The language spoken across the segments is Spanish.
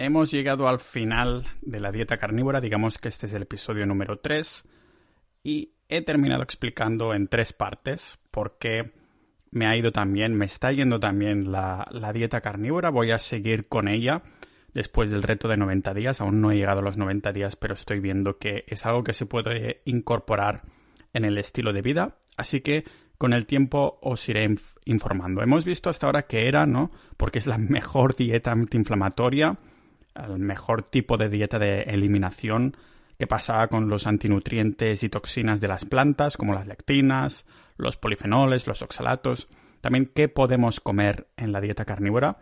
hemos llegado al final de la dieta carnívora, digamos que este es el episodio número 3 y he terminado explicando en tres partes por qué me ha ido también, me está yendo también la, la, dieta carnívora, voy a seguir con ella después del reto de 90 días, aún no he llegado a los 90 días, pero estoy viendo que es algo que se puede incorporar en el estilo de vida, así que con el tiempo os iré informando. Hemos visto hasta ahora que era, ¿no? Porque es la mejor dieta antiinflamatoria, el mejor tipo de dieta de eliminación que pasaba con los antinutrientes y toxinas de las plantas, como las lectinas, los polifenoles, los oxalatos. También qué podemos comer en la dieta carnívora.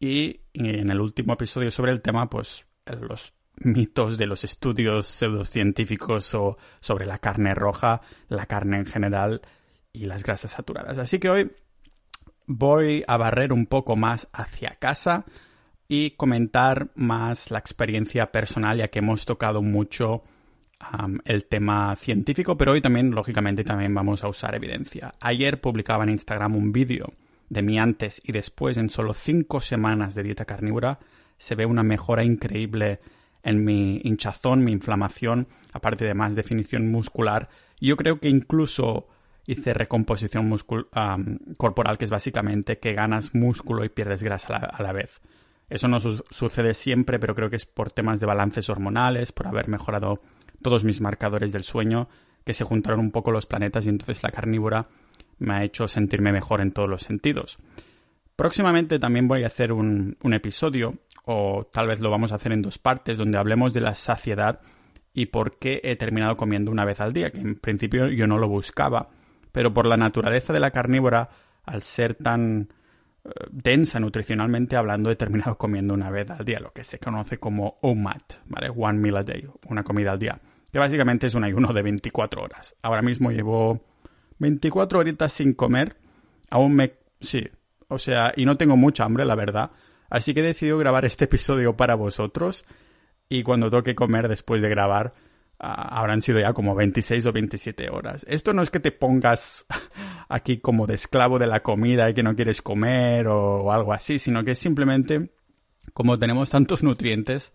Y en el último episodio sobre el tema, pues los mitos de los estudios pseudocientíficos o sobre la carne roja, la carne en general y las grasas saturadas. Así que hoy voy a barrer un poco más hacia casa y comentar más la experiencia personal, ya que hemos tocado mucho el tema científico, pero hoy también, lógicamente, también vamos a usar evidencia. Ayer publicaba en Instagram un vídeo de mi antes y después en solo cinco semanas de dieta carnívora. Se ve una mejora increíble en mi hinchazón, mi inflamación, aparte de más definición muscular. Yo creo que incluso hice recomposición corporal, que es básicamente que ganas músculo y pierdes grasa a la, vez. Eso no sucede siempre, pero creo que es por temas de balances hormonales, por haber mejorado todos mis marcadores del sueño, que se juntaron un poco los planetas y entonces la carnívora me ha hecho sentirme mejor en todos los sentidos. Próximamente también voy a hacer un, un episodio, o tal vez lo vamos a hacer en dos partes, donde hablemos de la saciedad y por qué he terminado comiendo una vez al día, que en principio yo no lo buscaba, pero por la naturaleza de la carnívora, al ser tan densa nutricionalmente hablando, he terminado comiendo una vez al día, lo que se conoce como OMAD, ¿vale? One meal a day, una comida al día, que básicamente es un ayuno de 24 horas. Ahora mismo llevo 24 horitas sin comer, aún me... sí, o sea, y no tengo mucha hambre, la verdad, así que he decidido grabar este episodio para vosotros y cuando toque comer después de grabar, habrán sido ya como 26 o 27 horas. Esto no es que te pongas aquí como de esclavo de la comida y que no quieres comer o, algo así, sino que es simplemente como tenemos tantos nutrientes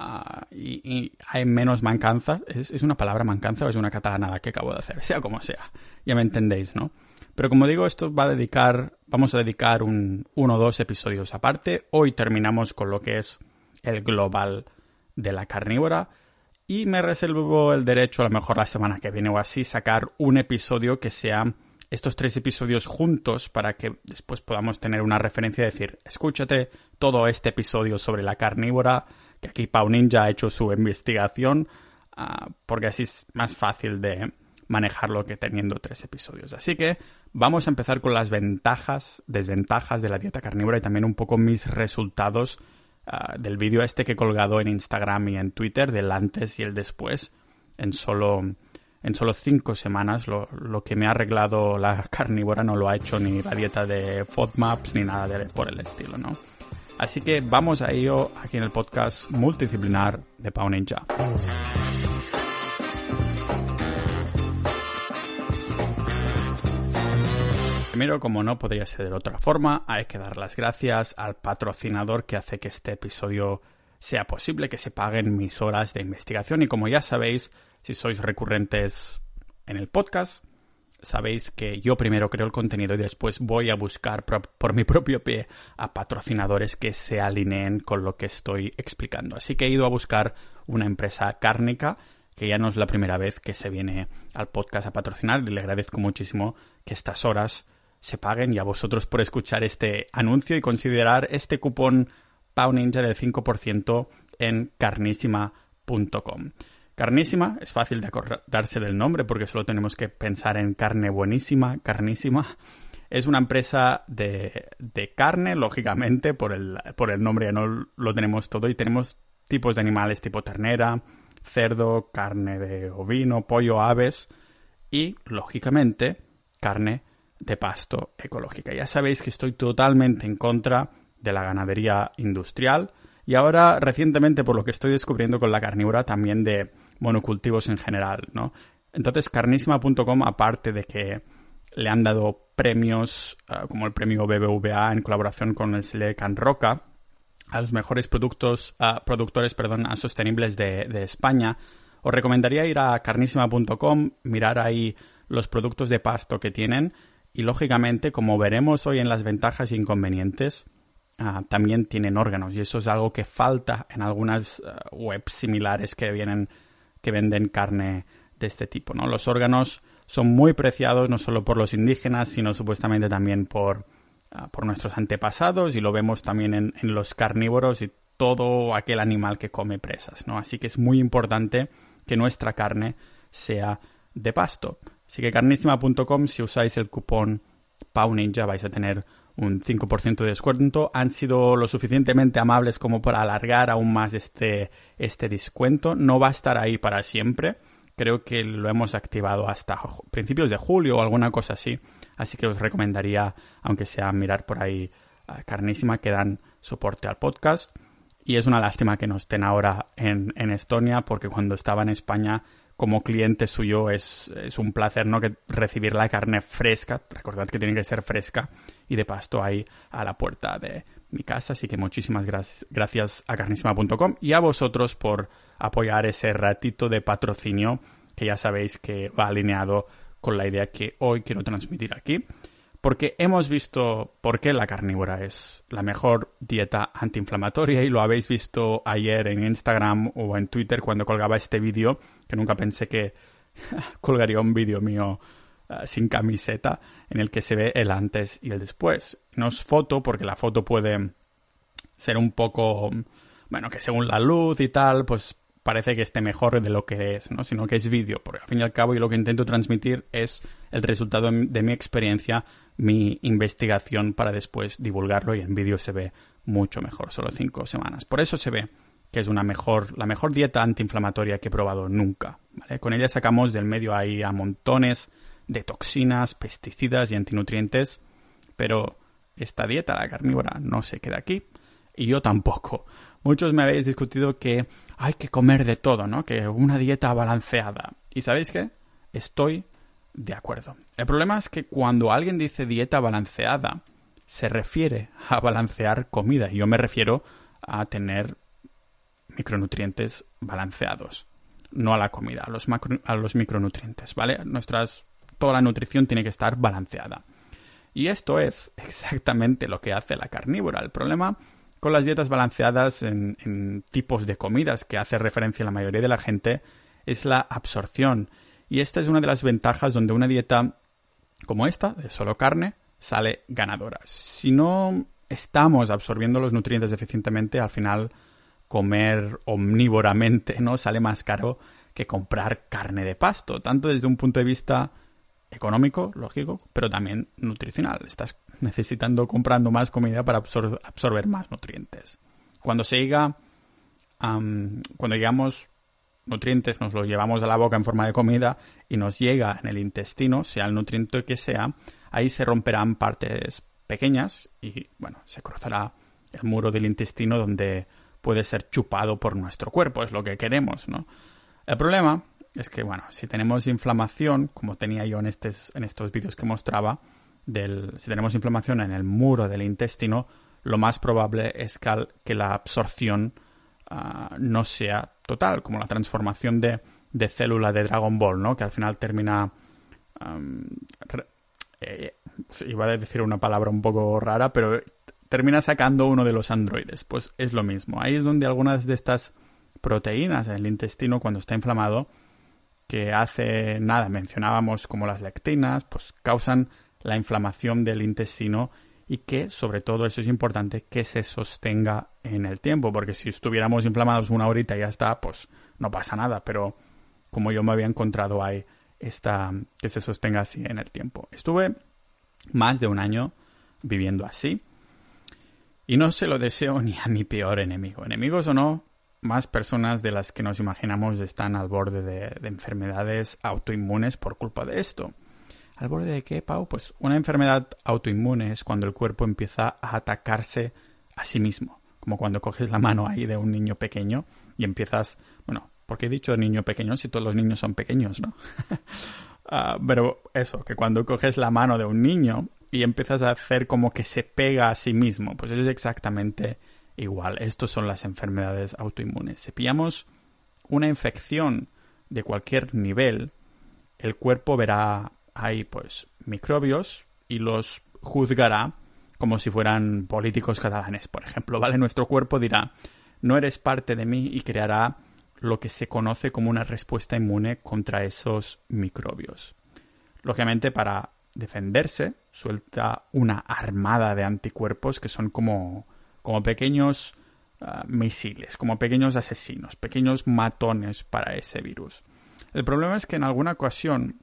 uh, y, hay menos mancanza. ¿Es, ¿Es, una palabra mancanza o es una catalanada que acabo de hacer? Sea como sea. Ya me entendéis, ¿no? Pero como digo, esto va a dedicar, vamos a dedicar un, uno o dos episodios aparte. Hoy terminamos con lo que es el global de la carnívora y me reservo el derecho, a lo mejor la semana que viene o así, sacar un episodio que sea estos tres episodios juntos para que después podamos tener una referencia y decir, escúchate todo este episodio sobre la carnívora, que aquí Pau Ninja ha hecho su investigación, ah, porque así es más fácil de manejarlo que teniendo tres episodios. Así que vamos a empezar con las ventajas, desventajas de la dieta carnívora y también un poco mis resultados Ah, del vídeo este que he colgado en Instagram y en Twitter, del antes y el después, en solo, en solo cinco semanas. Lo, lo, que me ha arreglado la carnívora no lo ha hecho ni la dieta de FODMAPs ni nada de, por el estilo, ¿no? Así que vamos a ello aquí en el podcast multidisciplinar de Pau Ninja. Primero, como no podría ser de otra forma, hay que dar las gracias al patrocinador que hace que este episodio sea posible, que se paguen mis horas de investigación. Y como ya sabéis, si sois recurrentes en el podcast, sabéis que yo primero creo el contenido y después voy a buscar por, mi propio pie a patrocinadores que se alineen con lo que estoy explicando. Así que he ido a buscar una empresa cárnica que ya no es la primera vez que se viene al podcast a patrocinar y le agradezco muchísimo que estas horas se paguen y a vosotros por escuchar este anuncio y considerar este cupón Pau Ninja del 5% en carnísima.com. Carnísima, es fácil de acordarse del nombre porque solo tenemos que pensar en carne buenísima, carnísima. Es una empresa de, carne, lógicamente, por el, por el nombre ya no lo tenemos todo y tenemos tipos de animales tipo ternera, cerdo, carne de ovino, pollo, aves y, lógicamente, carne de pasto ecológica. Ya sabéis que estoy totalmente en contra de la ganadería industrial y ahora recientemente por lo que estoy descubriendo con la carnívora también de monocultivos en general, ¿no? Entonces carnísima.com aparte de que le han dado premios ah, como el premio BBVA en colaboración con el Can Roca a los mejores productos, productores perdón, sostenibles de, de España, os recomendaría ir a carnísima.com, mirar ahí los productos de pasto que tienen y lógicamente, como veremos hoy en las ventajas e inconvenientes, ah, también tienen órganos y eso es algo que falta en algunas ah, webs similares que vienen que venden carne de este tipo, ¿no? Los órganos son muy preciados no solo por los indígenas, sino supuestamente también por, ah, por nuestros antepasados y lo vemos también en, en, los carnívoros y todo aquel animal que come presas, ¿no? Así que es muy importante que nuestra carne sea de pasto. Así que carnísima.com, si usáis el cupón PAUNINJA vais a tener un 5% de descuento. Han sido lo suficientemente amables como para alargar aún más este, este descuento. No va a estar ahí para siempre. Creo que lo hemos activado hasta principios de julio o alguna cosa así. Así que os recomendaría, aunque sea mirar por ahí Carnísima, que dan soporte al podcast. Y es una lástima que no estén ahora en, Estonia, porque cuando estaba en España como cliente suyo es, un placer, ¿no? Que recibir la carne fresca, recordad que tiene que ser fresca y de pasto ahí a la puerta de mi casa. Así que muchísimas gracias a carnísima.com y a vosotros por apoyar ese ratito de patrocinio que ya sabéis que va alineado con la idea que hoy quiero transmitir aquí porque hemos visto por qué la carnívora es la mejor dieta antiinflamatoria y lo habéis visto ayer en Instagram o en Twitter cuando colgaba este vídeo, que nunca pensé que colgaría un vídeo mío uh, sin camiseta en el que se ve el antes y el después. No es foto porque la foto puede ser un poco, bueno, que según la luz y tal, pues parece que esté mejor de lo que es, ¿no? Sino que es vídeo, porque al fin y al cabo y lo que intento transmitir es el resultado de mi experiencia mi investigación para después divulgarlo y en vídeo se ve mucho mejor, solo cinco semanas. Por eso se ve que es una mejor, la mejor dieta antiinflamatoria que he probado nunca. Con ella sacamos del medio ahí a montones de toxinas, pesticidas y antinutrientes, pero esta dieta, la carnívora, no se queda aquí. Y yo tampoco. Muchos me habéis discutido que hay que comer de todo, ¿no? Que una dieta balanceada. ¿Y sabéis qué? Estoy de acuerdo. El problema es que cuando alguien dice dieta balanceada, se refiere a balancear comida. Yo me refiero a tener micronutrientes balanceados. No a la comida, a los, a los micronutrientes, ¿vale? Nuestras, toda la nutrición tiene que estar balanceada. Y esto es exactamente lo que hace la carnívora. El problema con las dietas balanceadas en, en tipos de comidas que hace referencia la mayoría de la gente es la absorción y esta es una de las ventajas donde una dieta como esta, de solo carne, sale ganadora. Si no estamos absorbiendo los nutrientes eficientemente, al final comer omnívoramente no sale más caro que comprar carne de pasto, tanto desde un punto de vista económico, lógico, pero también nutricional. Estás necesitando comprando más comida para absorber más nutrientes. Cuando se llega, cuando llegamos nutrientes nos los llevamos a la boca en forma de comida y nos llega en el intestino, sea el nutriente que sea, ahí se romperán partes pequeñas y, bueno, se cruzará el muro del intestino donde puede ser chupado por nuestro cuerpo, es lo que queremos, ¿no? El problema es que, bueno, si tenemos inflamación, como tenía yo en, estos, en estos vídeos que mostraba, del, si tenemos inflamación en el muro del intestino, lo más probable es que la absorción Ah, no sea total, como la transformación de, de, célula de Dragon Ball, ¿no? Que al final termina... Eh, iba a decir una palabra un poco rara, pero termina sacando uno de los androides. Pues es lo mismo. Ahí es donde algunas de estas proteínas en el intestino, cuando está inflamado, que hace nada mencionábamos como las lectinas, pues causan la inflamación del intestino y que, sobre todo, eso es importante, que se sostenga en el tiempo, porque si estuviéramos inflamados una horita y ya está, pues no pasa nada, pero como yo me había encontrado ahí, esta, que se sostenga así en el tiempo. Estuve más de un año viviendo así y no se lo deseo ni a mi peor enemigo. Enemigos o no, más personas de las que nos imaginamos están al borde de, de enfermedades autoinmunes por culpa de esto. ¿Al borde de qué, Pau? Pues una enfermedad autoinmune es cuando el cuerpo empieza a atacarse a sí mismo. Como cuando coges la mano ahí de un niño pequeño y empiezas, bueno, porque he dicho niño pequeño si todos los niños son pequeños, ¿no? Ah, pero eso, que cuando coges la mano de un niño y empiezas a hacer como que se pega a sí mismo, pues es exactamente igual. Estos son las enfermedades autoinmunes. Si pillamos una infección de cualquier nivel, el cuerpo verá ahí pues microbios y los juzgará como si fueran políticos catalanes, por ejemplo, ¿vale? Nuestro cuerpo dirá, no eres parte de mí y creará lo que se conoce como una respuesta inmune contra esos microbios. Lógicamente, para defenderse, suelta una armada de anticuerpos que son como, como pequeños ah, misiles, como pequeños asesinos, pequeños matones para ese virus. El problema es que en alguna ocasión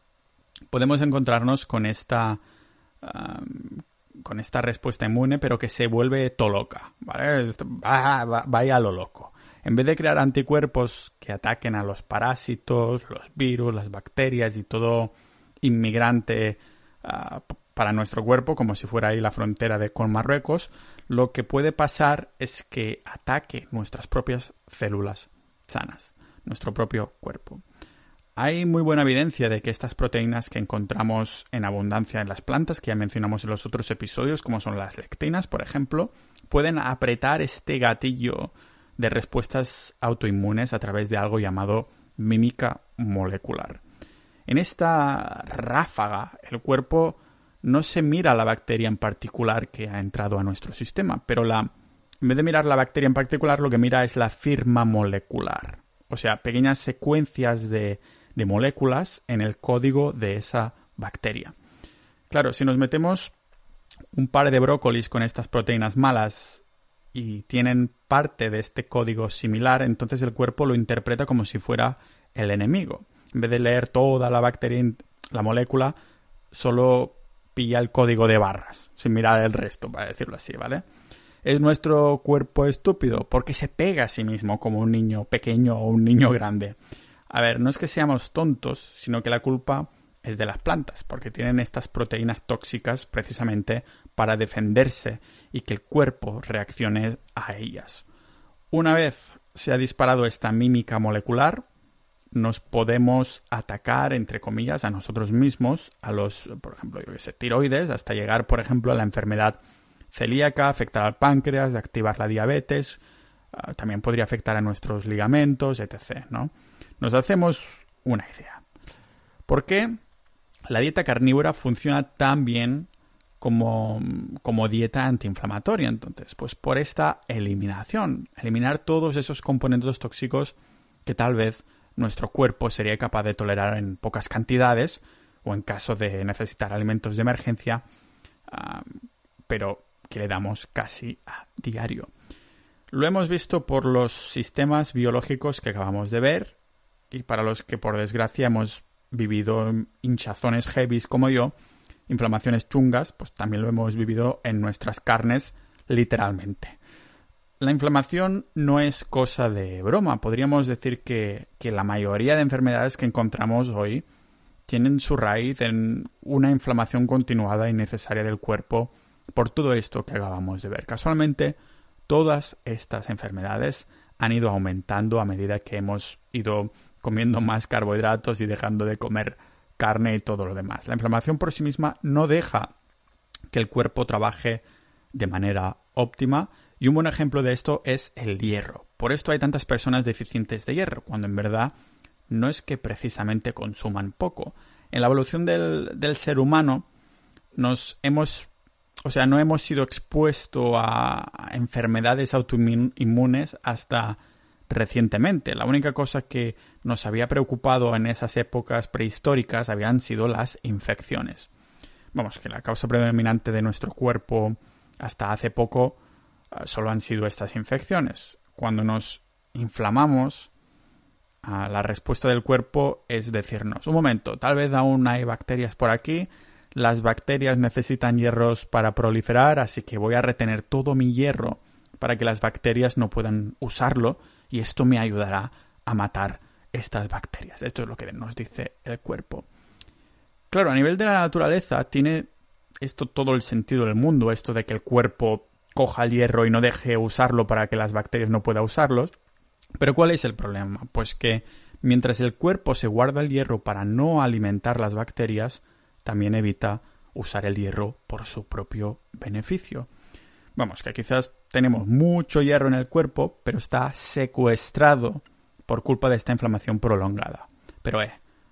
podemos encontrarnos con esta con esta respuesta inmune, pero que se vuelve toloca, ¿vale? vaya a lo loco. En vez de crear anticuerpos que ataquen a los parásitos, los virus, las bacterias y todo inmigrante ah, para nuestro cuerpo, como si fuera ahí la frontera de con Marruecos, lo que puede pasar es que ataque nuestras propias células sanas, nuestro propio cuerpo. Hay muy buena evidencia de que estas proteínas que encontramos en abundancia en las plantas, que ya mencionamos en los otros episodios, como son las lectinas, por ejemplo, pueden apretar este gatillo de respuestas autoinmunes a través de algo llamado mímica molecular. En esta ráfaga, el cuerpo no se mira a la bacteria en particular que ha entrado a nuestro sistema, pero la, en vez de mirar la bacteria en particular, lo que mira es la firma molecular. O sea, pequeñas secuencias de de moléculas en el código de esa bacteria. Claro, si nos metemos un par de brócolis con estas proteínas malas y tienen parte de este código similar, entonces el cuerpo lo interpreta como si fuera el enemigo. En vez de leer toda la bacteria, la molécula, solo pilla el código de barras, sin mirar el resto, para decirlo así, ¿vale? ¿Es nuestro cuerpo estúpido? Porque se pega a sí mismo como un niño pequeño o un niño grande. A ver, no es que seamos tontos, sino que la culpa es de las plantas, porque tienen estas proteínas tóxicas precisamente para defenderse y que el cuerpo reaccione a ellas. Una vez se ha disparado esta mímica molecular, nos podemos atacar, entre comillas, a nosotros mismos, a los, por ejemplo, yo que sé, tiroides, hasta llegar, por ejemplo, a la enfermedad celíaca, afectar al páncreas, activar la diabetes, también podría afectar a nuestros ligamentos, etc., ¿no? nos hacemos una idea. ¿Por qué la dieta carnívora funciona tan bien como, como dieta antiinflamatoria? Entonces, pues por esta eliminación, eliminar todos esos componentes tóxicos que tal vez nuestro cuerpo sería capaz de tolerar en pocas cantidades o en caso de necesitar alimentos de emergencia, ah, pero que le damos casi a diario. Lo hemos visto por los sistemas biológicos que acabamos de ver, y para los que por desgracia hemos vivido hinchazones heavies como yo, inflamaciones chungas, pues también lo hemos vivido en nuestras carnes literalmente. La inflamación no es cosa de broma. Podríamos decir que, que la mayoría de enfermedades que encontramos hoy tienen su raíz en una inflamación continuada y necesaria del cuerpo por todo esto que acabamos de ver. Casualmente, todas estas enfermedades han ido aumentando a medida que hemos ido comiendo más carbohidratos y dejando de comer carne y todo lo demás. La inflamación por sí misma no deja que el cuerpo trabaje de manera óptima y un buen ejemplo de esto es el hierro. Por esto hay tantas personas deficientes de hierro, cuando en verdad no es que precisamente consuman poco. En la evolución del, del ser humano nos hemos, o sea, no hemos sido expuestos a enfermedades autoinmunes hasta recientemente. La única cosa que nos había preocupado en esas épocas prehistóricas habían sido las infecciones. Vamos, que la causa predominante de nuestro cuerpo hasta hace poco eh, solo han sido estas infecciones. Cuando nos inflamamos, ah, la respuesta del cuerpo es decirnos, un momento, tal vez aún hay bacterias por aquí, las bacterias necesitan hierros para proliferar, así que voy a retener todo mi hierro para que las bacterias no puedan usarlo y esto me ayudará a matar estas bacterias. Esto es lo que nos dice el cuerpo. Claro, a nivel de la naturaleza tiene esto todo el sentido del mundo, esto de que el cuerpo coja el hierro y no deje usarlo para que las bacterias no puedan usarlos. Pero ¿cuál es el problema? Pues que mientras el cuerpo se guarda el hierro para no alimentar las bacterias, también evita usar el hierro por su propio beneficio. Vamos, que quizás tenemos mucho hierro en el cuerpo, pero está secuestrado por culpa de esta inflamación prolongada. Pero eh,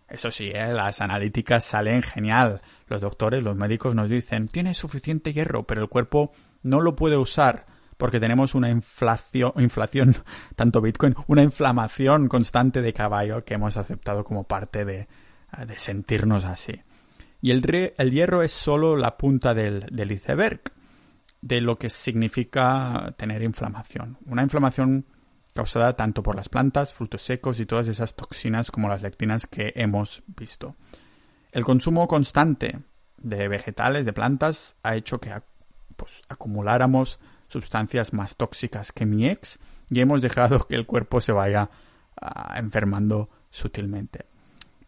eso sí, eh, las analíticas salen genial. Los doctores, los médicos nos dicen, tiene suficiente hierro, pero el cuerpo no lo puede usar porque tenemos una inflación, inflación, tanto Bitcoin, una inflamación constante de caballo que hemos aceptado como parte de, de sentirnos así. Y el, hierro es solo la punta del, del iceberg de lo que significa tener inflamación. Una inflamación causada tanto por las plantas, frutos secos y todas esas toxinas como las lectinas que hemos visto. El consumo constante de vegetales, de plantas, ha hecho que pues, acumuláramos sustancias más tóxicas que mi ex y hemos dejado que el cuerpo se vaya ah, enfermando sutilmente.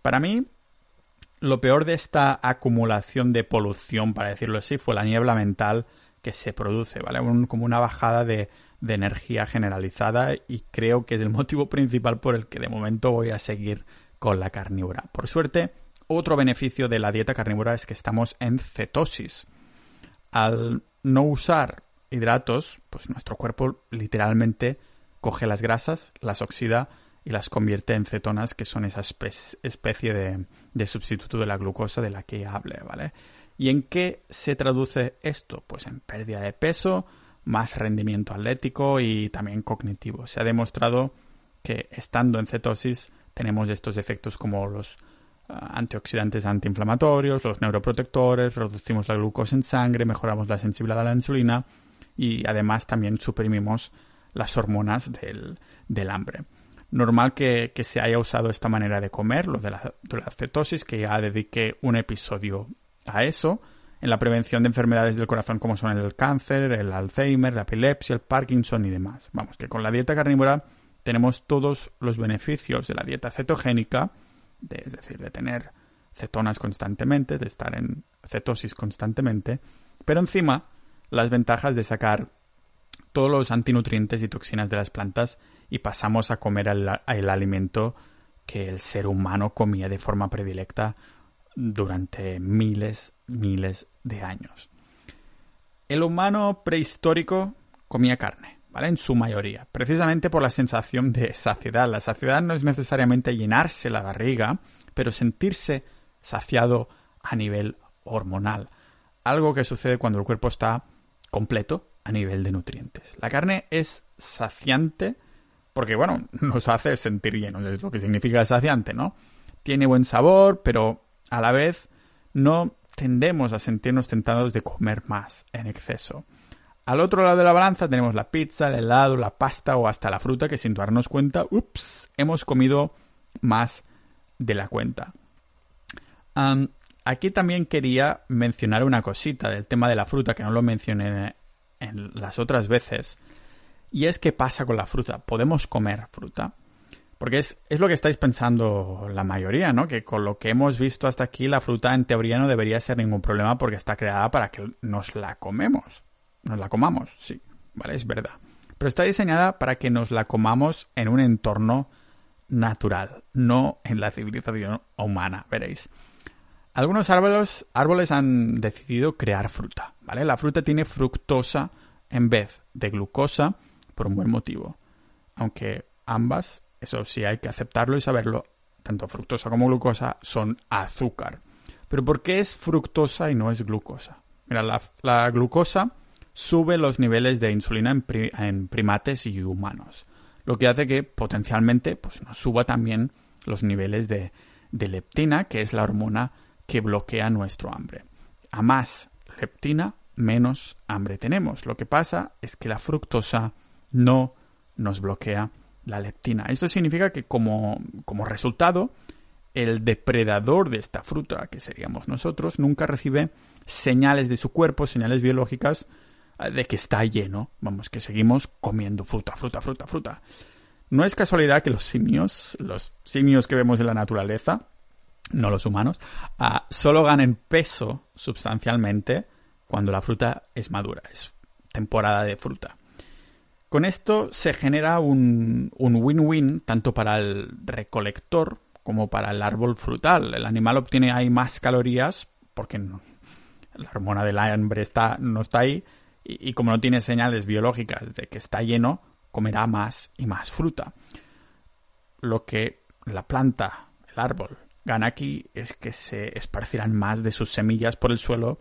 Para mí, lo peor de esta acumulación de polución, para decirlo así, fue la niebla mental que se produce, ¿vale? como una bajada de, de energía generalizada y creo que es el motivo principal por el que de momento voy a seguir con la carnívora. Por suerte, otro beneficio de la dieta carnívora es que estamos en cetosis. Al no usar hidratos, pues nuestro cuerpo literalmente coge las grasas, las oxida y las convierte en cetonas, que son esa especie de, sustituto de la glucosa de la que hable, ¿vale? ¿Y en qué se traduce esto? Pues en pérdida de peso, más rendimiento atlético y también cognitivo. Se ha demostrado que estando en cetosis tenemos estos efectos como los ah, antioxidantes antiinflamatorios, los neuroprotectores, reducimos la glucosa en sangre, mejoramos la sensibilidad a la insulina y además también suprimimos las hormonas del, hambre. Normal que, se haya usado esta manera de comer, lo de la, cetosis, que ya dediqué un episodio a eso, en la prevención de enfermedades del corazón como son el cáncer, el Alzheimer, la epilepsia, el Parkinson y demás. Vamos, que con la dieta carnívora tenemos todos los beneficios de la dieta cetogénica, es decir, de tener cetonas constantemente, de estar en cetosis constantemente, pero encima las ventajas de sacar todos los antinutrientes y toxinas de las plantas y pasamos a comer el, alimento que el ser humano comía de forma predilecta durante miles, miles de años. El humano prehistórico comía carne, ¿vale? En su mayoría, precisamente por la sensación de saciedad. La saciedad no es necesariamente llenarse la barriga, pero sentirse saciado a nivel hormonal. Algo que sucede cuando el cuerpo está completo a nivel de nutrientes. La carne es saciante porque, bueno, nos hace sentir llenos, es lo que significa saciante, ¿no? Tiene buen sabor, pero a la vez no tendemos a sentirnos tentados de comer más en exceso. Al otro lado de la balanza tenemos la pizza, el helado, la pasta o hasta la fruta que sin darnos cuenta, ups, hemos comido más de la cuenta. Aquí también quería mencionar una cosita del tema de la fruta que no lo mencioné las otras veces. Y es qué pasa con la fruta. ¿Podemos comer fruta? Porque es, es, lo que estáis pensando la mayoría, ¿no? Que con lo que hemos visto hasta aquí, la fruta en teoría no debería ser ningún problema porque está creada para que nos la comemos. Nos la comamos, sí, ¿vale? Es verdad. Pero está diseñada para que nos la comamos en un entorno natural, no en la civilización humana, veréis. Algunos árboles, han decidido crear fruta, ¿vale? La fruta tiene fructosa en vez de glucosa por un buen motivo. Aunque ambas, eso sí hay que aceptarlo y saberlo, tanto fructosa como glucosa son azúcar. Pero ¿por qué es fructosa y no es glucosa? Mira, la, glucosa sube los niveles de insulina en, primates y humanos, lo que hace que potencialmente pues, nos suba también los niveles de leptina, que es la hormona que bloquea nuestro hambre. A más leptina, menos hambre tenemos. Lo que pasa es que la fructosa no nos bloquea la leptina. Esto significa que como, como resultado, el depredador de esta fruta, que seríamos nosotros, nunca recibe señales de su cuerpo, señales biológicas eh, de que está lleno. Vamos, que seguimos comiendo fruta, fruta, fruta, fruta. No es casualidad que los simios, los simios que vemos en la naturaleza, no los humanos, ah, solo ganen peso sustancialmente cuando la fruta es madura, es temporada de fruta. Con esto se genera un win-win tanto para el recolector como para el árbol frutal. El animal obtiene ahí más calorías porque la hormona del hambre está, no está ahí y, como no tiene señales biológicas de que está lleno, comerá más y más fruta. Lo que la planta, el árbol, gana aquí es que se esparcirán más de sus semillas por el suelo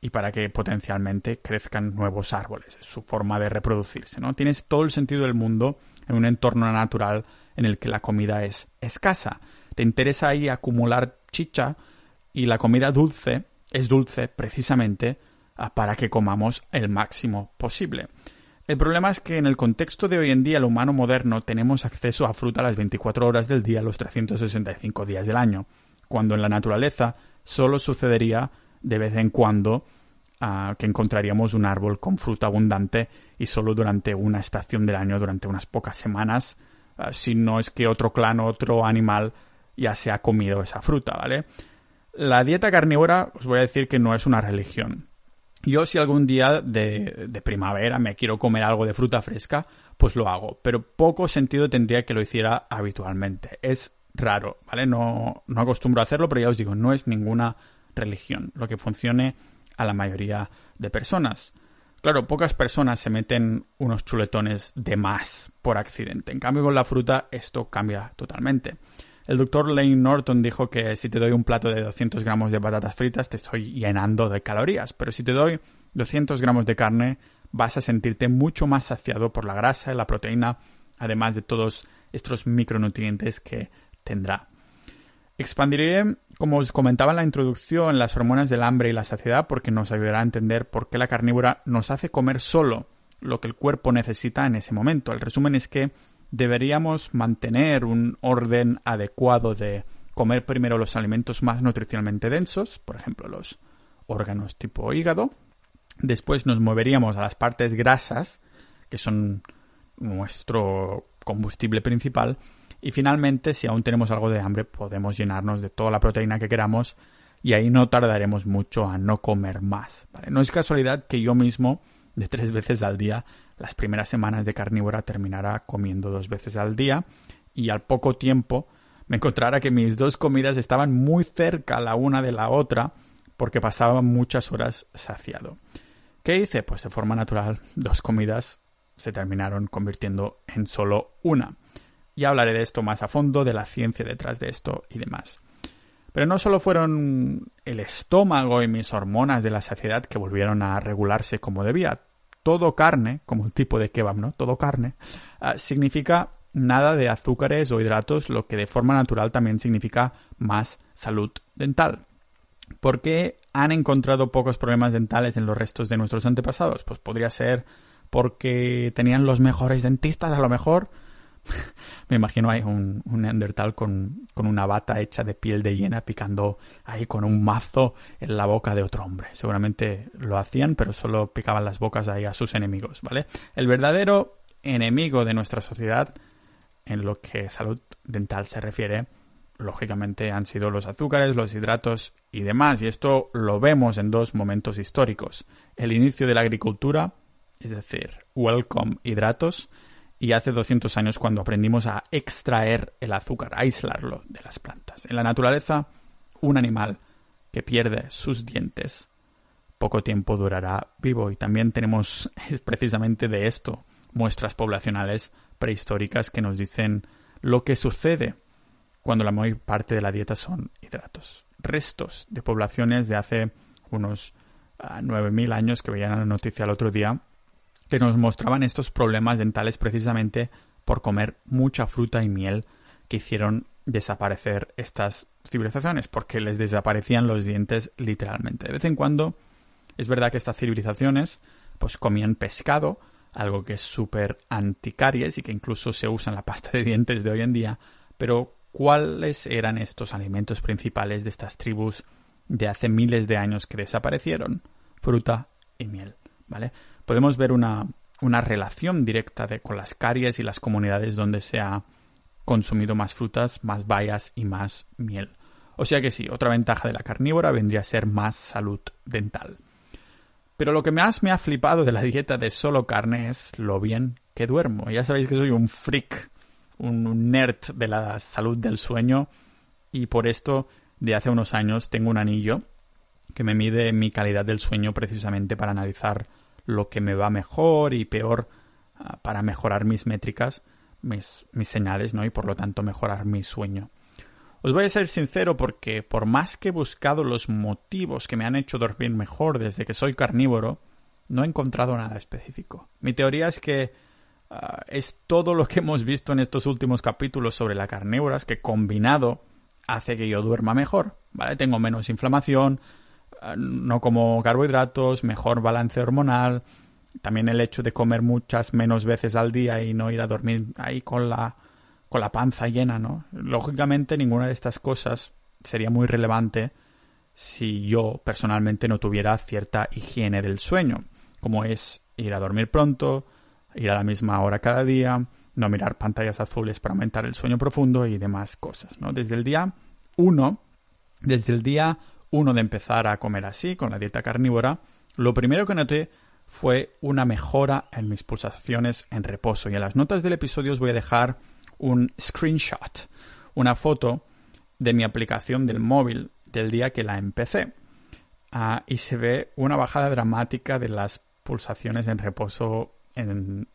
y para que potencialmente crezcan nuevos árboles. Es su forma de reproducirse, ¿no? Tienes todo el sentido del mundo en un entorno natural en el que la comida es escasa. Te interesa ahí acumular chicha y la comida dulce es dulce precisamente ah, para que comamos el máximo posible. El problema es que en el contexto de hoy en día, el humano moderno, tenemos acceso a fruta las 24 horas del día, los 365 días del año, cuando en la naturaleza solo sucedería de vez en cuando ah, que encontraríamos un árbol con fruta abundante y solo durante una estación del año, durante unas pocas semanas, ah, si no es que otro clan o otro animal ya se ha comido esa fruta, ¿vale? La dieta carnívora os voy a decir que no es una religión. Yo si algún día de, de, primavera me quiero comer algo de fruta fresca, pues lo hago, pero poco sentido tendría que lo hiciera habitualmente. Es raro, ¿vale? No, no acostumbro a hacerlo, pero ya os digo, no es ninguna religión, lo que funcione a la mayoría de personas. Claro, pocas personas se meten unos chuletones de más por accidente. En cambio, con la fruta esto cambia totalmente. El doctor Lane Norton dijo que si te doy un plato de 200 gramos de patatas fritas te estoy llenando de calorías, pero si te doy 200 gramos de carne vas a sentirte mucho más saciado por la grasa y la proteína, además de todos estos micronutrientes que tendrá. Expandiré, como os comentaba en la introducción, las hormonas del hambre y la saciedad porque nos ayudará a entender por qué la carnívora nos hace comer solo lo que el cuerpo necesita en ese momento. El resumen es que deberíamos mantener un orden adecuado de comer primero los alimentos más nutricionalmente densos, por ejemplo los órganos tipo hígado, después nos moveríamos a las partes grasas, que son nuestro combustible principal, y finalmente, si aún tenemos algo de hambre, podemos llenarnos de toda la proteína que queramos y ahí no tardaremos mucho a no comer más. No es casualidad que yo mismo, de tres veces al día, las primeras semanas de carnívora terminara comiendo dos veces al día y al poco tiempo me encontrara que mis dos comidas estaban muy cerca la una de la otra porque pasaba muchas horas saciado. ¿Qué hice? Pues de forma natural dos comidas se terminaron convirtiendo en solo una. Y hablaré de esto más a fondo, de la ciencia detrás de esto y demás. Pero no solo fueron el estómago y mis hormonas de la saciedad que volvieron a regularse como debía, todo carne, como el tipo de kebab, ¿no? Todo carne, ah, significa nada de azúcares o hidratos, lo que de forma natural también significa más salud dental. ¿Por qué han encontrado pocos problemas dentales en los restos de nuestros antepasados? Pues podría ser porque tenían los mejores dentistas, a lo mejor, Me imagino ahí un, un Neandertal con, con, una bata hecha de piel de hiena picando ahí con un mazo en la boca de otro hombre. Seguramente lo hacían, pero solo picaban las bocas ahí a sus enemigos, ¿vale? El verdadero enemigo de nuestra sociedad, en lo que salud dental se refiere, lógicamente han sido los azúcares, los hidratos y demás. Y esto lo vemos en dos momentos históricos. El inicio de la agricultura, es decir, welcome hidratos, y hace 200 años cuando aprendimos a extraer el azúcar, aislarlo de las plantas. En la naturaleza, un animal que pierde sus dientes poco tiempo durará vivo y también tenemos precisamente de esto muestras poblacionales prehistóricas que nos dicen lo que sucede cuando la mayor parte de la dieta son hidratos. Restos de poblaciones de hace unos 9.000 ah, años que veían la noticia el otro día que nos mostraban estos problemas dentales precisamente por comer mucha fruta y miel que hicieron desaparecer estas civilizaciones, porque les desaparecían los dientes literalmente. De vez en cuando, es verdad que estas civilizaciones pues comían pescado, algo que es súper anticaries y que incluso se usa en la pasta de dientes de hoy en día, pero ¿cuáles eran estos alimentos principales de estas tribus de hace miles de años que desaparecieron? Fruta y miel, ¿vale? Podemos ver una, relación directa de, con las caries y las comunidades donde se ha consumido más frutas, más bayas y más miel. O sea que sí, otra ventaja de la carnívora vendría a ser más salud dental. Pero lo que más me ha flipado de la dieta de solo carne es lo bien que duermo. Ya sabéis que soy un freak, un nerd de la salud del sueño y por esto de hace unos años tengo un anillo que me mide mi calidad del sueño precisamente para analizar lo que me va mejor y peor ah, para mejorar mis métricas, mis, mis señales, ¿no? Y por lo tanto mejorar mi sueño. Os voy a ser sincero porque por más que he buscado los motivos que me han hecho dormir mejor desde que soy carnívoro, no he encontrado nada específico. Mi teoría es que ah, es todo lo que hemos visto en estos últimos capítulos sobre la carnívoras que combinado hace que yo duerma mejor, ¿vale? Tengo menos inflamación, no como carbohidratos, mejor balance hormonal, también el hecho de comer muchas menos veces al día y no ir a dormir ahí con la con la panza llena, ¿no? Lógicamente ninguna de estas cosas sería muy relevante si yo personalmente no tuviera cierta higiene del sueño, como es ir a dormir pronto, ir a la misma hora cada día, no mirar pantallas azules para aumentar el sueño profundo y demás cosas, ¿no? Desde el día 1, desde el día 1 de empezar a comer así, con la dieta carnívora, lo primero que noté fue una mejora en mis pulsaciones en reposo. Y en las notas del episodio os voy a dejar un screenshot, una foto de mi aplicación del móvil del día que la empecé. Ah, y se ve una bajada dramática de las pulsaciones en reposo en,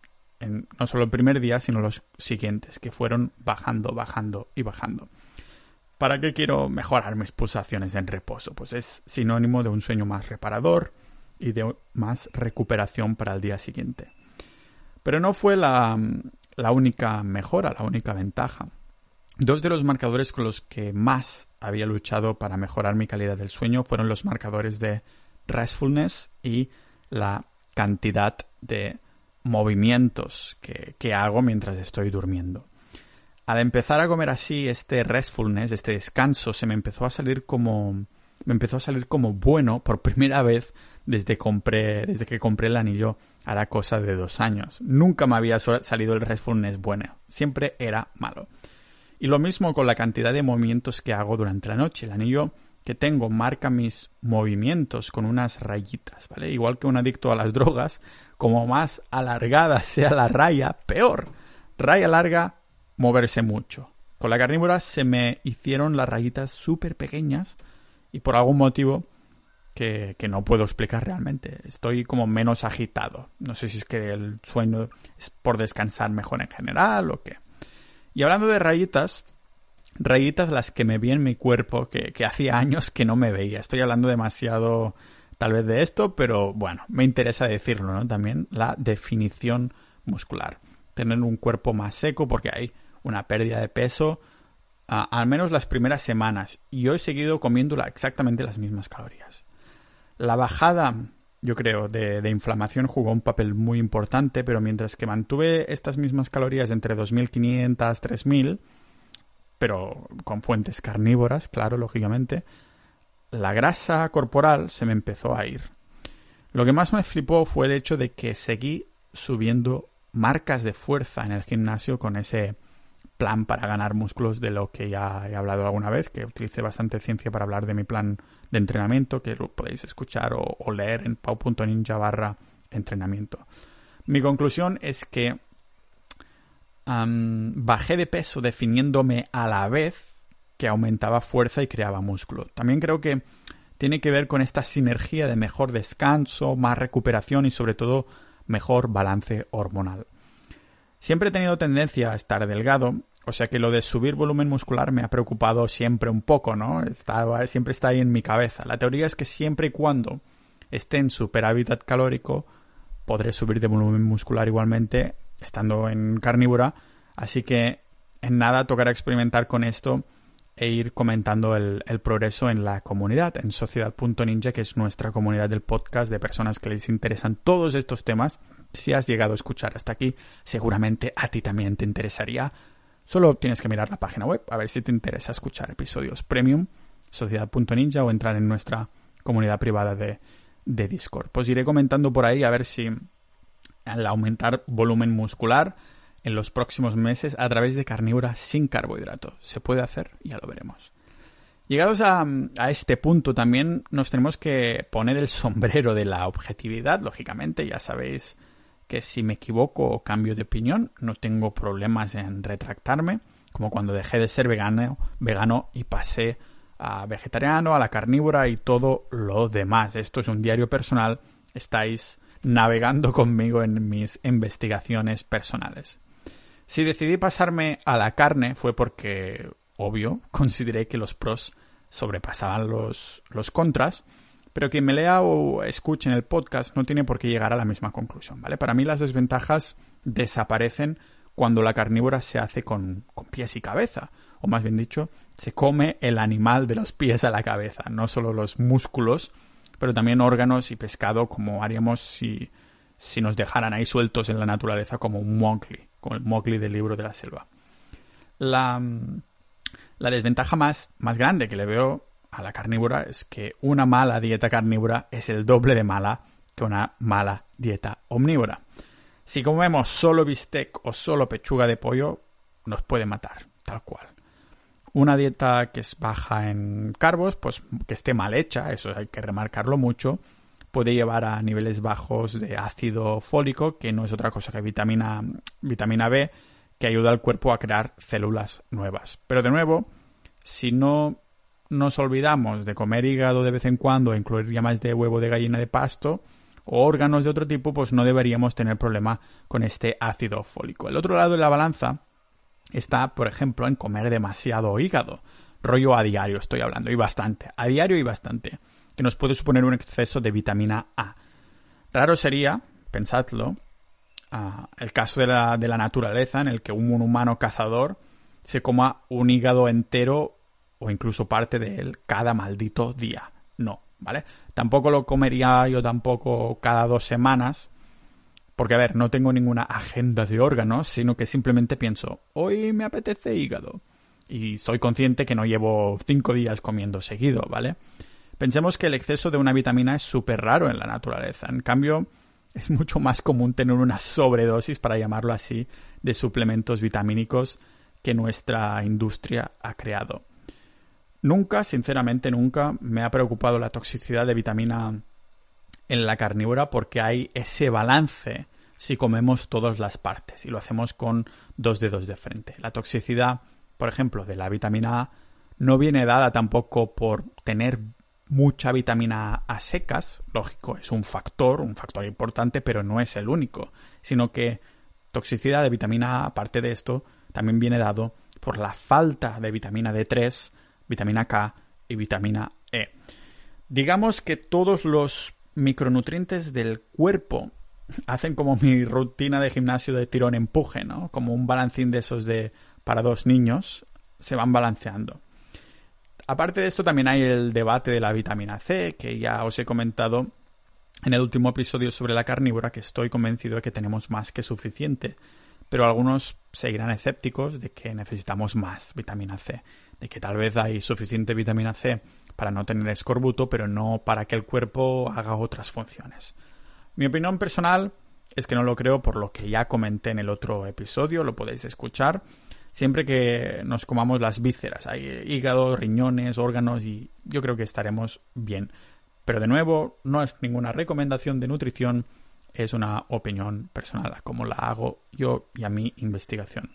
no solo el primer día, sino los siguientes, que fueron bajando, bajando y bajando. ¿Para qué quiero mejorar mis pulsaciones en reposo? Pues es sinónimo de un sueño más reparador y de más recuperación para el día siguiente. Pero no fue la, la única mejora, la única ventaja. Dos de los marcadores con los que más había luchado para mejorar mi calidad del sueño fueron los marcadores de restfulness y la cantidad de movimientos que, que, hago mientras estoy durmiendo. Al empezar a comer así, este restfulness, este descanso, se me empezó a salir como me empezó a salir como bueno por primera vez desde desde que compré el anillo hará cosa de dos años. Nunca me había salido el restfulness bueno, siempre era malo. Y lo mismo con la cantidad de movimientos que hago durante la noche. El anillo que tengo marca mis movimientos con unas rayitas, ¿vale? Igual que un adicto a las drogas, como más alargada sea la raya, peor. Raya larga, moverse mucho. Con la carnívora se me hicieron las rayitas súper pequeñas y por algún motivo que, no puedo explicar realmente. Estoy como menos agitado. No sé si es que el sueño es por descansar mejor en general o qué. Y hablando de rayitas, rayitas las que me vi en mi cuerpo que, que hacía años que no me veía. Estoy hablando demasiado tal vez de esto, pero bueno, me interesa decirlo, ¿no? También la definición muscular. Tener un cuerpo más seco porque hay una pérdida de peso al menos las primeras semanas y yo he seguido comiendo exactamente las mismas calorías. La bajada, yo creo, de, inflamación jugó un papel muy importante, pero mientras que mantuve estas mismas calorías entre 2.500 3.000, pero con fuentes carnívoras, claro, lógicamente, la grasa corporal se me empezó a ir. Lo que más me flipó fue el hecho de que seguí subiendo marcas de fuerza en el gimnasio con ese plan para ganar músculos de lo que ya he hablado alguna vez, que utilicé bastante ciencia para hablar de mi plan de entrenamiento, que lo podéis escuchar o, leer en pau.ninja barra entrenamiento. Mi conclusión es que bajé de peso definiéndome a la vez que aumentaba fuerza y creaba músculo. También creo que tiene que ver con esta sinergia de mejor descanso, más recuperación y sobre todo mejor balance hormonal. Siempre he tenido tendencia a estar delgado, o sea que lo de subir volumen muscular me ha preocupado siempre un poco, ¿no? Estaba, siempre está ahí en mi cabeza. La teoría es que siempre y cuando esté en super hábitat calórico, podré subir de volumen muscular igualmente, estando en carnívora. Así que en nada tocará experimentar con esto e ir comentando el, el progreso en la comunidad, en sociedad.ninja, que es nuestra comunidad del podcast de personas que les interesan todos estos temas si has llegado a escuchar hasta aquí, seguramente a ti también te interesaría. Solo tienes que mirar la página web a ver si te interesa escuchar episodios premium, sociedad.ninja o entrar en nuestra comunidad privada de, de Discord. Pues iré comentando por ahí a ver si al aumentar volumen muscular en los próximos meses a través de carnívora sin carbohidratos. Se puede hacer, ya lo veremos. Llegados a, a, este punto también nos tenemos que poner el sombrero de la objetividad, lógicamente, ya sabéis que si me equivoco o cambio de opinión, no tengo problemas en retractarme, como cuando dejé de ser vegano, vegano y pasé a vegetariano, a la carnívora y todo lo demás. Esto es un diario personal, estáis navegando conmigo en mis investigaciones personales. Si decidí pasarme a la carne fue porque, obvio, consideré que los pros sobrepasaban los, los contras, pero quien me lea o escuche en el podcast no tiene por qué llegar a la misma conclusión, ¿vale? Para mí las desventajas desaparecen cuando la carnívora se hace con, pies y cabeza, o más bien dicho, se come el animal de los pies a la cabeza, no solo los músculos, pero también órganos y pescado como haríamos si, nos dejaran ahí sueltos en la naturaleza como un Mowgli, como el Mowgli del libro de la selva. La, la desventaja más, más grande que le veo a la carnívora es que una mala dieta carnívora es el doble de mala que una mala dieta omnívora. Si comemos solo bistec o solo pechuga de pollo, nos puede matar, tal cual. Una dieta que es baja en carbos, pues que esté mal hecha, eso hay que remarcarlo mucho, puede llevar a niveles bajos de ácido fólico, que no es otra cosa que vitamina, vitamina B, que ayuda al cuerpo a crear células nuevas. Pero de nuevo, si no nos olvidamos de comer hígado de vez en cuando, incluir llamas de huevo de gallina de pasto o órganos de otro tipo, pues no deberíamos tener problema con este ácido fólico. El otro lado de la balanza está, por ejemplo, en comer demasiado hígado. Rollo a diario estoy hablando, y bastante. A diario y bastante. Que nos puede suponer un exceso de vitamina A. Raro sería, pensadlo, ah, el caso de la, de la naturaleza en el que un humano cazador se coma un hígado entero o incluso parte de él cada maldito día. No, ¿vale? Tampoco lo comería yo tampoco cada dos semanas, porque, a ver, no tengo ninguna agenda de órganos, sino que simplemente pienso, hoy me apetece hígado. Y soy consciente que no llevo cinco días comiendo seguido, ¿vale? Pensemos que el exceso de una vitamina es súper raro en la naturaleza. En cambio, es mucho más común tener una sobredosis, para llamarlo así, de suplementos vitamínicos que nuestra industria ha creado. Nunca, sinceramente nunca, me ha preocupado la toxicidad de vitamina en la carnívora porque hay ese balance si comemos todas las partes y lo hacemos con dos dedos de frente. La toxicidad, por ejemplo, de la vitamina A no viene dada tampoco por tener mucha vitamina A secas, lógico, es un factor, un factor importante, pero no es el único, sino que toxicidad de vitamina A, aparte de esto, también viene dado por la falta de vitamina D3, vitamina K y vitamina E. Digamos que todos los micronutrientes del cuerpo hacen como mi rutina de gimnasio de tirón empuje, ¿no? Como un balancín de esos de para dos niños, se van balanceando. Aparte de esto también hay el debate de la vitamina C, que ya os he comentado en el último episodio sobre la carnívora, que estoy convencido de que tenemos más que suficiente, pero algunos seguirán escépticos de que necesitamos más vitamina C, de que tal vez hay suficiente vitamina C para no tener escorbuto, pero no para que el cuerpo haga otras funciones. Mi opinión personal es que no lo creo por lo que ya comenté en el otro episodio, lo podéis escuchar. Siempre que nos comamos las vísceras, hay hígado, riñones, órganos y yo creo que estaremos bien. Pero de nuevo, no es ninguna recomendación de nutrición, es una opinión personal, como la hago yo y a mi investigación.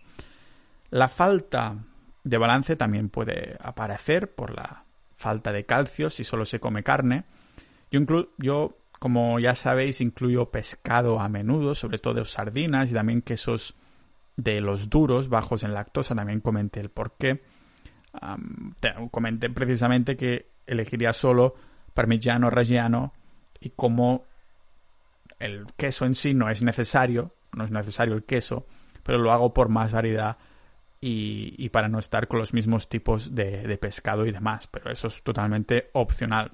La falta de balance también puede aparecer por la falta de calcio si solo se come carne. Yo, yo como ya sabéis, incluyo pescado a menudo, sobre todo sardinas y también quesos de los duros, bajos en lactosa. También comenté el por qué. comenté precisamente que elegiría solo parmigiano reggiano y como el queso en sí no es necesario, no es necesario el queso, pero lo hago por más variedad y, para no estar con los mismos tipos de pescado y demás, pero eso es totalmente opcional.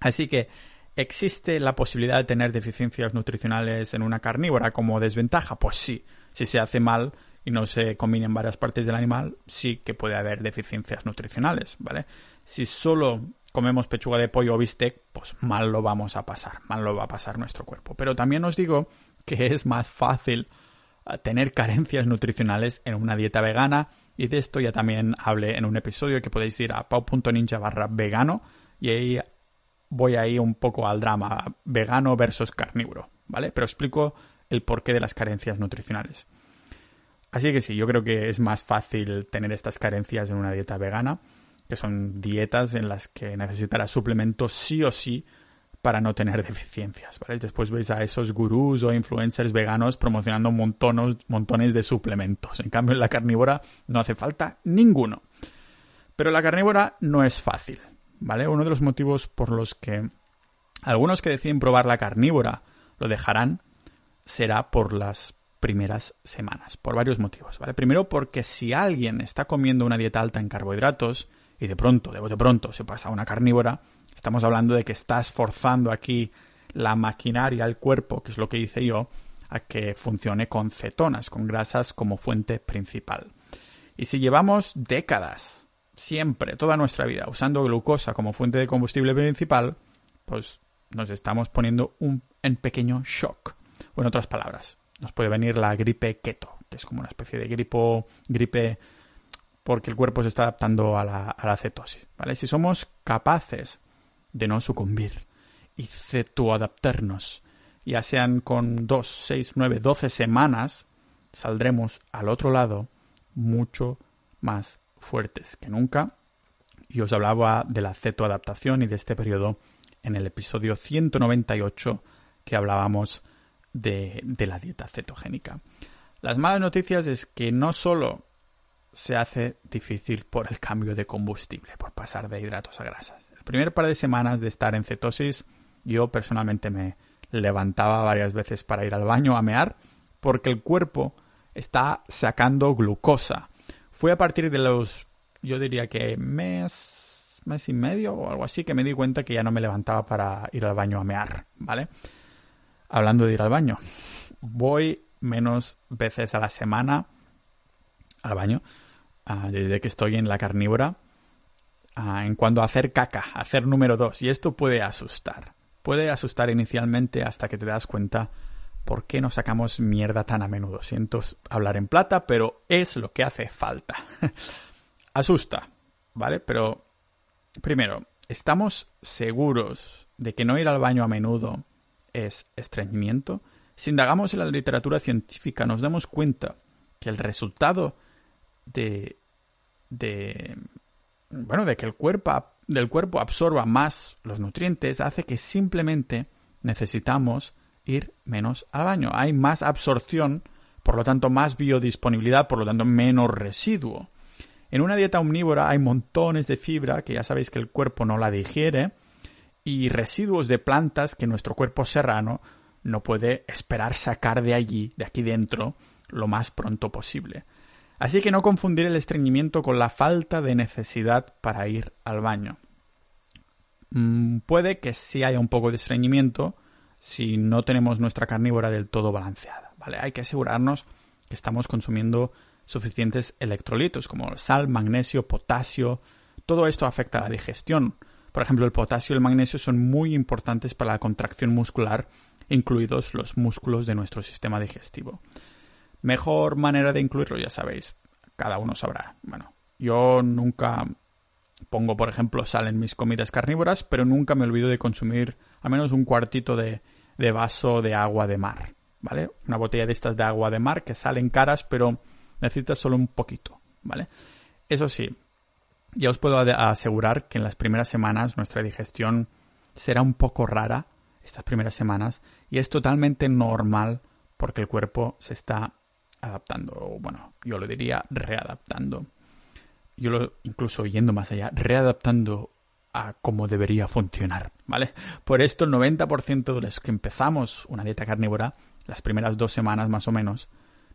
Así que ¿Existe la posibilidad de tener deficiencias nutricionales en una carnívora como desventaja? Pues sí, si se hace mal y no se combinen varias partes del animal, sí que puede haber deficiencias nutricionales, ¿vale? Si solo comemos pechuga de pollo o bistec, pues mal lo vamos a pasar, mal lo va a pasar nuestro cuerpo. Pero también os digo que es más fácil eh, tener carencias nutricionales en una dieta vegana y de esto ya también hablé en un episodio que podéis ir a pau.ninja vegano y ahí voy ahí un poco al drama vegano versus carnívoro, ¿vale? Pero explico el porqué de las carencias nutricionales. Así que sí, yo creo que es más fácil tener estas carencias en una dieta vegana, que son dietas en las que necesitarás suplementos sí o sí para no tener deficiencias, ¿vale? Después veis a esos gurús o influencers veganos promocionando montones, montones de suplementos. En cambio, en la carnívora no hace falta ninguno. Pero la carnívora no es fácil, ¿vale? Uno de los motivos por los que algunos que deciden probar la carnívora lo dejarán será por las primeras semanas, por varios motivos, ¿vale? Primero porque si alguien está comiendo una dieta alta en carbohidratos y de pronto, de pronto se pasa a una carnívora, estamos hablando de que estás forzando aquí la maquinaria, el cuerpo, que es lo que hice yo, a que funcione con cetonas, con grasas como fuente principal. Y si llevamos décadas, siempre, toda nuestra vida, usando glucosa como fuente de combustible principal, pues nos estamos poniendo un en pequeño shock. O en otras palabras, nos puede venir la gripe keto, que es como una especie de gripo, gripe porque el cuerpo se está adaptando a la, a la cetosis. ¿vale? Si somos capaces de no sucumbir y cetoadaptarnos, ya sean con 2, 6, 9, 12 semanas, saldremos al otro lado mucho más fuertes que nunca. Y os hablaba de la cetoadaptación y de este periodo en el episodio 198 que hablábamos de, de la dieta cetogénica. Las malas noticias es que no solo se hace difícil por el cambio de combustible, por pasar de hidratos a grasas. El primer par de semanas de estar en cetosis, yo personalmente me levantaba varias veces para ir al baño a mear, porque el cuerpo está sacando glucosa. Fue a partir de los, yo diría que mes, mes y medio o algo así, que me di cuenta que ya no me levantaba para ir al baño a mear, ¿vale? Hablando de ir al baño, voy menos veces a la semana al baño ah, desde que estoy en la carnívora ah, en cuanto a hacer caca, hacer número dos. Y esto puede asustar. Puede asustar inicialmente hasta que te das cuenta por qué no sacamos mierda tan a menudo. Siento hablar en plata, pero es lo que hace falta. Asusta, ¿vale? Pero primero, ¿estamos seguros de que no ir al baño a menudo es estreñimiento, si indagamos en la literatura científica nos damos cuenta que el resultado de, de bueno, de que el cuerpo, del cuerpo absorba más los nutrientes hace que simplemente necesitamos ir menos al baño. Hay más absorción, por lo tanto más biodisponibilidad, por lo tanto menos residuo. En una dieta omnívora hay montones de fibra que ya sabéis que el cuerpo no la digiere y residuos de plantas que nuestro cuerpo serrano no puede esperar sacar de allí, de aquí dentro, lo más pronto posible. Así que no confundir el estreñimiento con la falta de necesidad para ir al baño. Mm, puede que sí haya un poco de estreñimiento si no tenemos nuestra carnívora del todo balanceada, ¿vale? Hay que asegurarnos que estamos consumiendo suficientes electrolitos como sal, magnesio, potasio. Todo esto afecta a la digestión, por ejemplo, el potasio y el magnesio son muy importantes para la contracción muscular, incluidos los músculos de nuestro sistema digestivo. Mejor manera de incluirlo, ya sabéis, cada uno sabrá. Bueno, yo nunca pongo, por ejemplo, sal en mis comidas carnívoras, pero nunca me olvido de consumir al menos un cuartito de, de vaso de agua de mar, ¿vale? Una botella de estas de agua de mar que salen caras, pero necesitas solo un poquito, ¿vale? Eso sí, ya os puedo asegurar que en las primeras semanas nuestra digestión será un poco rara, estas primeras semanas, y es totalmente normal porque el cuerpo se está adaptando, o bueno, yo lo diría readaptando. Yo lo, incluso yendo más allá, readaptando a cómo debería funcionar, ¿vale? Por esto el 90% de los que empezamos una dieta carnívora, las primeras dos semanas más o menos,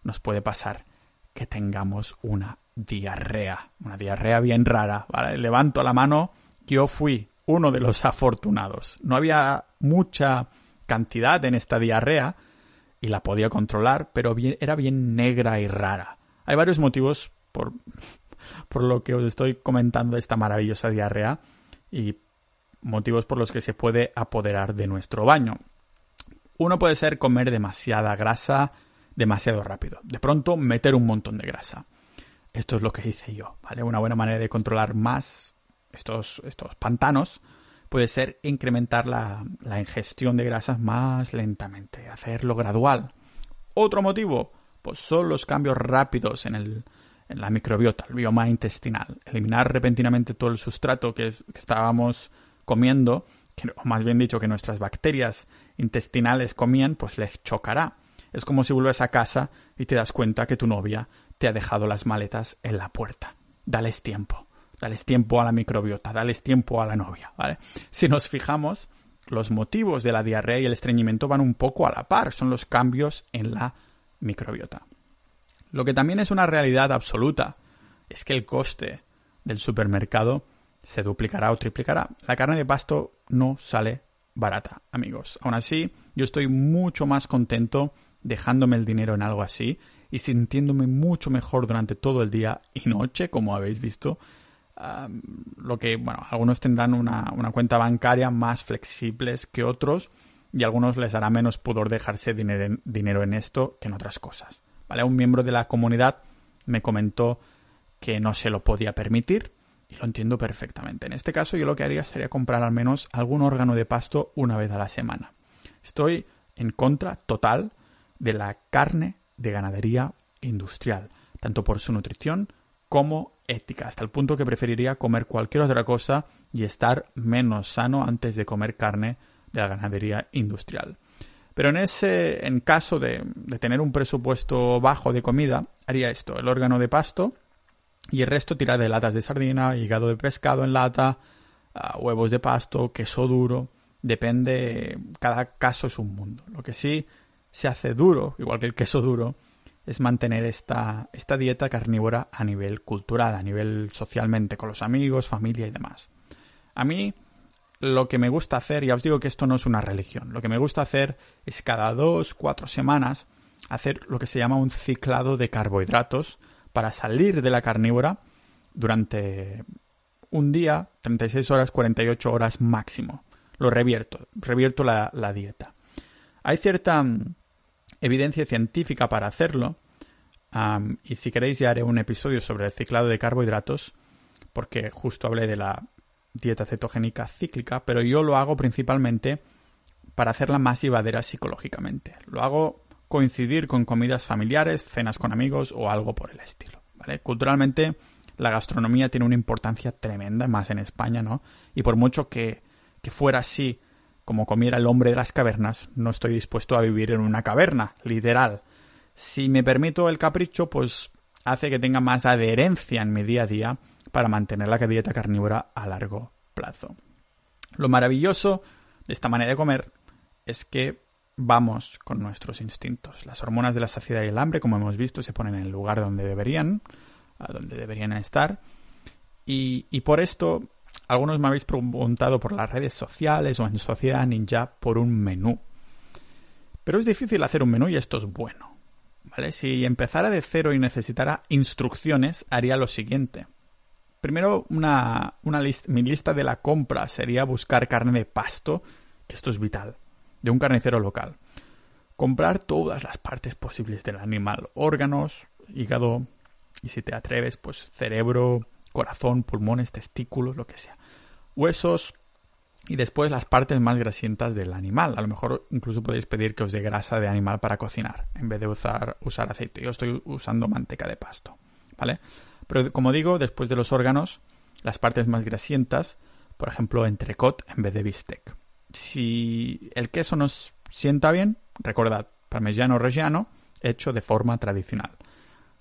nos puede pasar que tengamos una diarrea, una diarrea bien rara, ¿vale? Levanto la mano, yo fui uno de los afortunados. No había mucha cantidad en esta diarrea y la podía controlar, pero era bien negra y rara. Hay varios motivos por, por lo que os estoy comentando esta maravillosa diarrea y motivos por los que se puede apoderar de nuestro baño. Uno puede ser comer demasiada grasa demasiado rápido. De pronto meter un montón de grasa. Esto es lo que hice yo, ¿vale? Una buena manera de controlar más estos, estos pantanos puede ser incrementar la, la ingestión de grasas más lentamente, hacerlo gradual. Otro motivo, pues son los cambios rápidos en, el, en la microbiota, el bioma intestinal. Eliminar repentinamente todo el sustrato que, que estábamos comiendo o más bien dicho, que nuestras bacterias intestinales comían, pues les chocará. Es como si vuelves a casa y te das cuenta que tu novia te ha dejado las maletas en la puerta. Dales tiempo, dales tiempo a la microbiota, dales tiempo a la novia, ¿vale? Si nos fijamos, los motivos de la diarrea y el estreñimiento van un poco a la par, son los cambios en la microbiota. Lo que también es una realidad absoluta es que el coste del supermercado se duplicará o triplicará. La carne de pasto no sale barata, amigos. Aún así, yo estoy mucho más contento dejándome el dinero en algo así y sintiéndome mucho mejor durante todo el día y noche, como habéis visto. Lo que, bueno, algunos tendrán una, cuenta bancaria más flexibles que otros y a algunos les hará menos pudor dejarse dinero en, dinero en esto que en otras cosas. ¿Vale? Un miembro de la comunidad me comentó que no se lo podía permitir y lo entiendo perfectamente. En este caso yo lo que haría sería comprar al menos algún órgano de pasto una vez a la semana. Estoy en contra total de la carne de ganadería industrial, tanto por su nutrición como ética, hasta el punto que preferiría comer cualquier otra cosa y estar menos sano antes de comer carne de la ganadería industrial. Pero en ese, en caso de, tener un presupuesto bajo de comida, haría esto, el órgano de pasto y el resto tirar de latas de sardina, hígado de pescado en lata, huevos de pasto, queso duro. Depende, cada caso es un mundo. Lo que sí se hace duro, igual que el queso duro, es mantener esta, esta dieta carnívora a nivel cultural, a nivel socialmente, con los amigos, familia y demás. A mí lo que me gusta hacer, ya os digo que esto no es una religión, lo que me gusta hacer es cada dos, cuatro semanas hacer lo que se llama un ciclado de carbohidratos para salir de la carnívora durante un día, 36 horas, 48 horas máximo. Lo revierto, revierto la, dieta. Hay cierta evidencia científica para hacerlo, y si queréis ya haré un episodio sobre el ciclado de carbohidratos, porque justo hablé de la dieta cetogénica cíclica, pero yo lo hago principalmente para hacerla más llevadera psicológicamente. Lo hago coincidir con comidas familiares, cenas con amigos o algo por el estilo. Culturalmente, la gastronomía tiene una importancia tremenda, más en España, ¿no? Y por mucho que, que fuera así, como comiera el hombre de las cavernas, no estoy dispuesto a vivir en una caverna, literal. Si me permito el capricho, pues hace que tenga más adherencia en mi día a día para mantener la dieta carnívora a largo plazo. Lo maravilloso de esta manera de comer es que vamos con nuestros instintos. Las hormonas de la saciedad y el hambre, como hemos visto, se ponen en el lugar donde deberían, a donde deberían estar. Y, y por esto, algunos me habéis preguntado por las redes sociales o en Sociedad Ninja por un menú. Pero es difícil hacer un menú y esto es bueno. ¿Vale? Si empezara de cero y necesitara instrucciones, haría lo siguiente. Primero, una, una mi lista de la compra sería buscar carne de pasto, que esto es vital de un carnicero local. Comprar todas las partes posibles del animal, órganos, hígado y si te atreves, pues cerebro, corazón, pulmones, testículos, lo que sea. Huesos y después las partes más grasientas del animal. A lo mejor incluso podéis pedir que os dé grasa de animal para cocinar en vez de usar, usar aceite. Yo estoy usando manteca de pasto, ¿vale? Pero como digo, después de los órganos, las partes más grasientas, por ejemplo, entrecot en vez de bistec si el queso nos sienta bien, recordad, parmigiano reggiano, hecho de forma tradicional.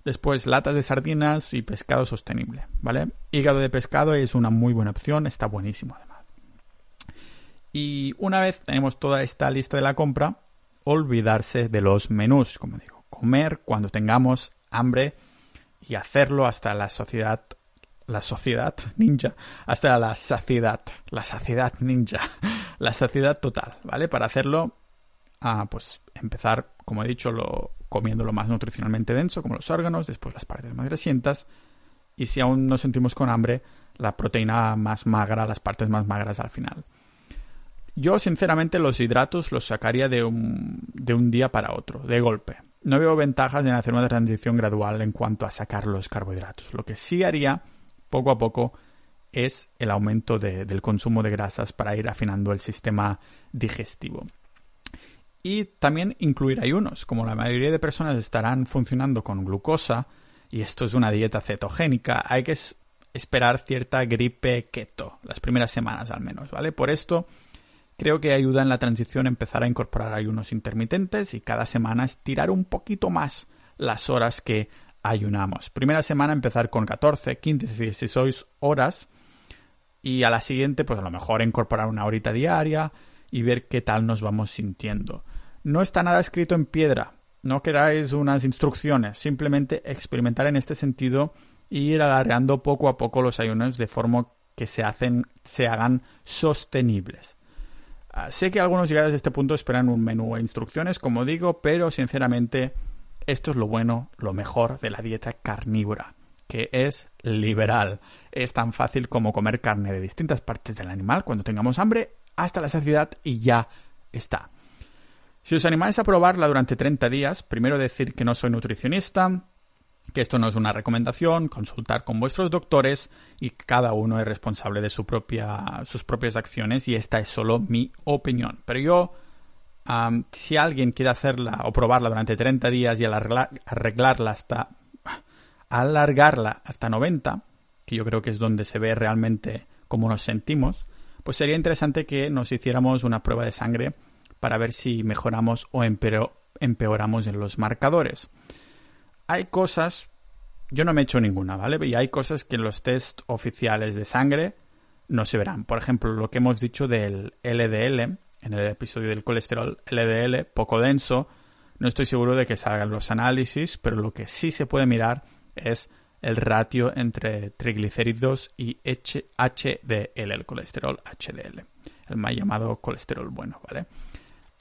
Después, latas de sardinas y pescado sostenible, ¿vale? Hígado de pescado es una muy buena opción, está buenísimo además. Y una vez tenemos toda esta lista de la compra, olvidarse de los menús, como digo, comer cuando tengamos hambre y hacerlo hasta la sociedad la sociedad ninja hasta la saciedad, la saciedad ninja, la saciedad total, ¿vale? Para hacerlo, ah, pues empezar, como he dicho, lo, comiendo lo más nutricionalmente denso, como los órganos, después las partes más grasientas, y si aún nos sentimos con hambre, la proteína más magra, las partes más magras al final. Yo, sinceramente, los hidratos los sacaría de un, de un día para otro, de golpe. No veo ventajas en hacer una transición gradual en cuanto a sacar los carbohidratos. Lo que sí haría poco a poco es el aumento del consumo de grasas para ir afinando el sistema digestivo. Y también incluir ayunos, como la mayoría de personas estarán funcionando con glucosa, y esto es una dieta cetogénica, hay que esperar cierta gripe keto, las primeras semanas al menos, ¿vale? Por esto, Creo que ayuda en la transición empezar a incorporar ayunos intermitentes y cada semana estirar un poquito más las horas que ayunamos. Primera semana empezar con 14, 15, 16 horas y a la siguiente pues a lo mejor incorporar una horita diaria y ver qué tal nos vamos sintiendo. No está nada escrito en piedra, no queráis unas instrucciones, simplemente experimentar en este sentido e ir alargando poco a poco los ayunos de forma que se, hacen, se hagan sostenibles. Ah, sé que algunos llegados a este punto esperan un menú e instrucciones, como digo, pero sinceramente esto es lo bueno, lo mejor de la dieta carnívora, que es liberal. Es tan fácil como comer carne de distintas partes del animal cuando tengamos hambre hasta la saciedad y ya está. Si os animáis a probarla durante 30 días, primero decir que no soy nutricionista, que esto no es una recomendación, consultar con vuestros doctores y cada uno es responsable de su propia, sus propias acciones y esta es solo mi opinión. Pero yo, si alguien quiere hacerla o probarla durante 30 días y arreglarla hasta alargarla hasta 90, que yo creo que es donde se ve realmente cómo nos sentimos, pues sería interesante que nos hiciéramos una prueba de sangre para ver si mejoramos o empeoramos en los marcadores hay cosas, yo no me he hecho ninguna, ¿vale? Y hay cosas que en los test oficiales de sangre no se verán. Por ejemplo, lo que hemos dicho del LDL, en el episodio del colesterol LDL, poco denso, no estoy seguro de que salgan los análisis, pero lo que sí se puede mirar es el ratio entre triglicéridos y HDL, el colesterol HDL, el más llamado colesterol bueno, ¿vale?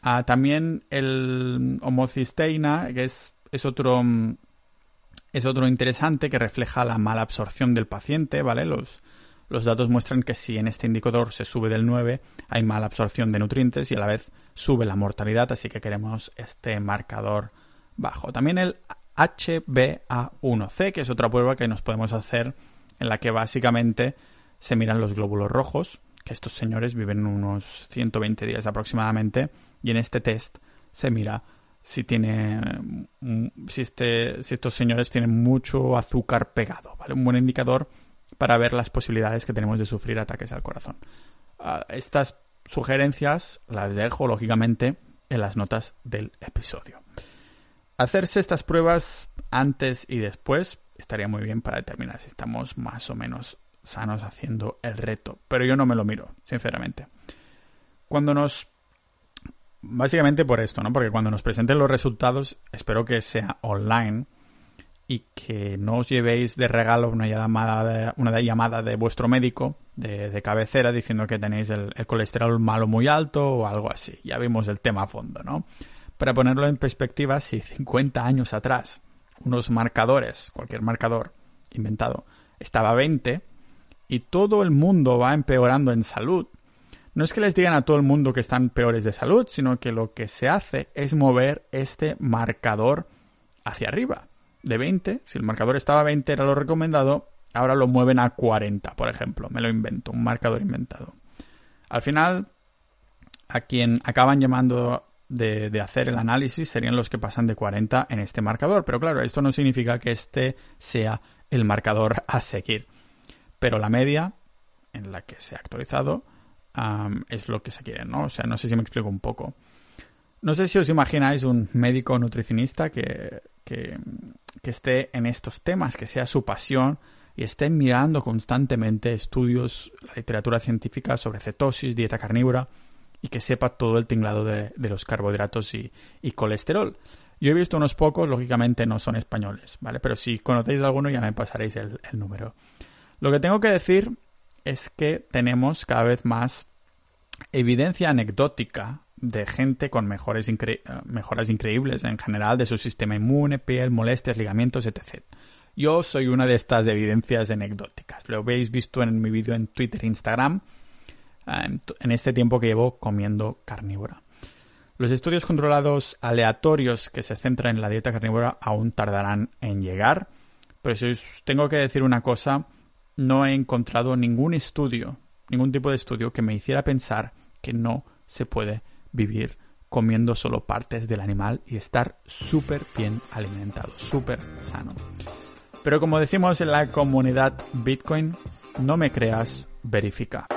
Ah, también el homocisteína, que es, es otro mm, es otro interesante que refleja la mala absorción del paciente, ¿vale? Los, los datos muestran que si en este indicador se sube del 9, hay mala absorción de nutrientes y a la vez sube la mortalidad, así que queremos este marcador bajo. También el HbA1c, que es otra prueba que nos podemos hacer en la que básicamente se miran los glóbulos rojos, que estos señores viven unos 120 días aproximadamente, y en este test se mira si tiene mm, si, este, si estos señores tienen mucho azúcar pegado, ¿vale? Un buen indicador para ver las posibilidades que tenemos de sufrir ataques al corazón. Ah, estas sugerencias las dejo, lógicamente, en las notas del episodio. Hacerse estas pruebas antes y después estaría muy bien para determinar si estamos más o menos sanos haciendo el reto, pero yo no me lo miro, sinceramente. Cuando nos básicamente por esto, ¿no? Porque cuando nos presenten los resultados, espero que sea online y que no os llevéis de regalo una llamada de, una llamada de vuestro médico de, cabecera diciendo que tenéis el, colesterol malo muy alto o algo así. Ya vimos el tema a fondo, ¿no? Para ponerlo en perspectiva, si 50 años atrás unos marcadores, cualquier marcador inventado, estaba a 20 y todo el mundo va empeorando en salud, no es que les digan a todo el mundo que están peores de salud, sino que lo que se hace es mover este marcador hacia arriba. De 20, si el marcador estaba a 20 era lo recomendado, ahora lo mueven a 40, por ejemplo. Me lo invento, un marcador inventado. Al final, a quien acaban llamando de, de, hacer el análisis serían los que pasan de 40 en este marcador. Pero claro, esto no significa que este sea el marcador a seguir. Pero la media en la que se ha actualizado es lo que se quiere, ¿no? O sea, no sé si me explico un poco. No sé si os imagináis un médico nutricionista que, que, que esté en estos temas, que sea su pasión y esté mirando constantemente estudios, la literatura científica sobre cetosis, dieta carnívora y que sepa todo el tinglado de, los carbohidratos y, y, colesterol. Yo he visto unos pocos, lógicamente no son españoles, ¿vale? Pero si conocéis alguno ya me pasaréis el, el número. Lo que tengo que decir es que tenemos cada vez más evidencia anecdótica de gente con mejores mejoras increíbles en general de su sistema inmune, piel, molestias, ligamentos, etc. Yo soy una de estas evidencias anecdóticas. Lo habéis visto en mi vídeo en Twitter e Instagram en este tiempo que llevo comiendo carnívora. Los estudios controlados aleatorios que se centran en la dieta carnívora aún tardarán en llegar, pero si os tengo que decir una cosa, no he encontrado ningún estudio, ningún tipo de estudio que me hiciera pensar que no se puede vivir comiendo solo partes del animal y estar súper bien alimentado, súper sano. Pero como decimos en la comunidad Bitcoin, no me creas, verifica.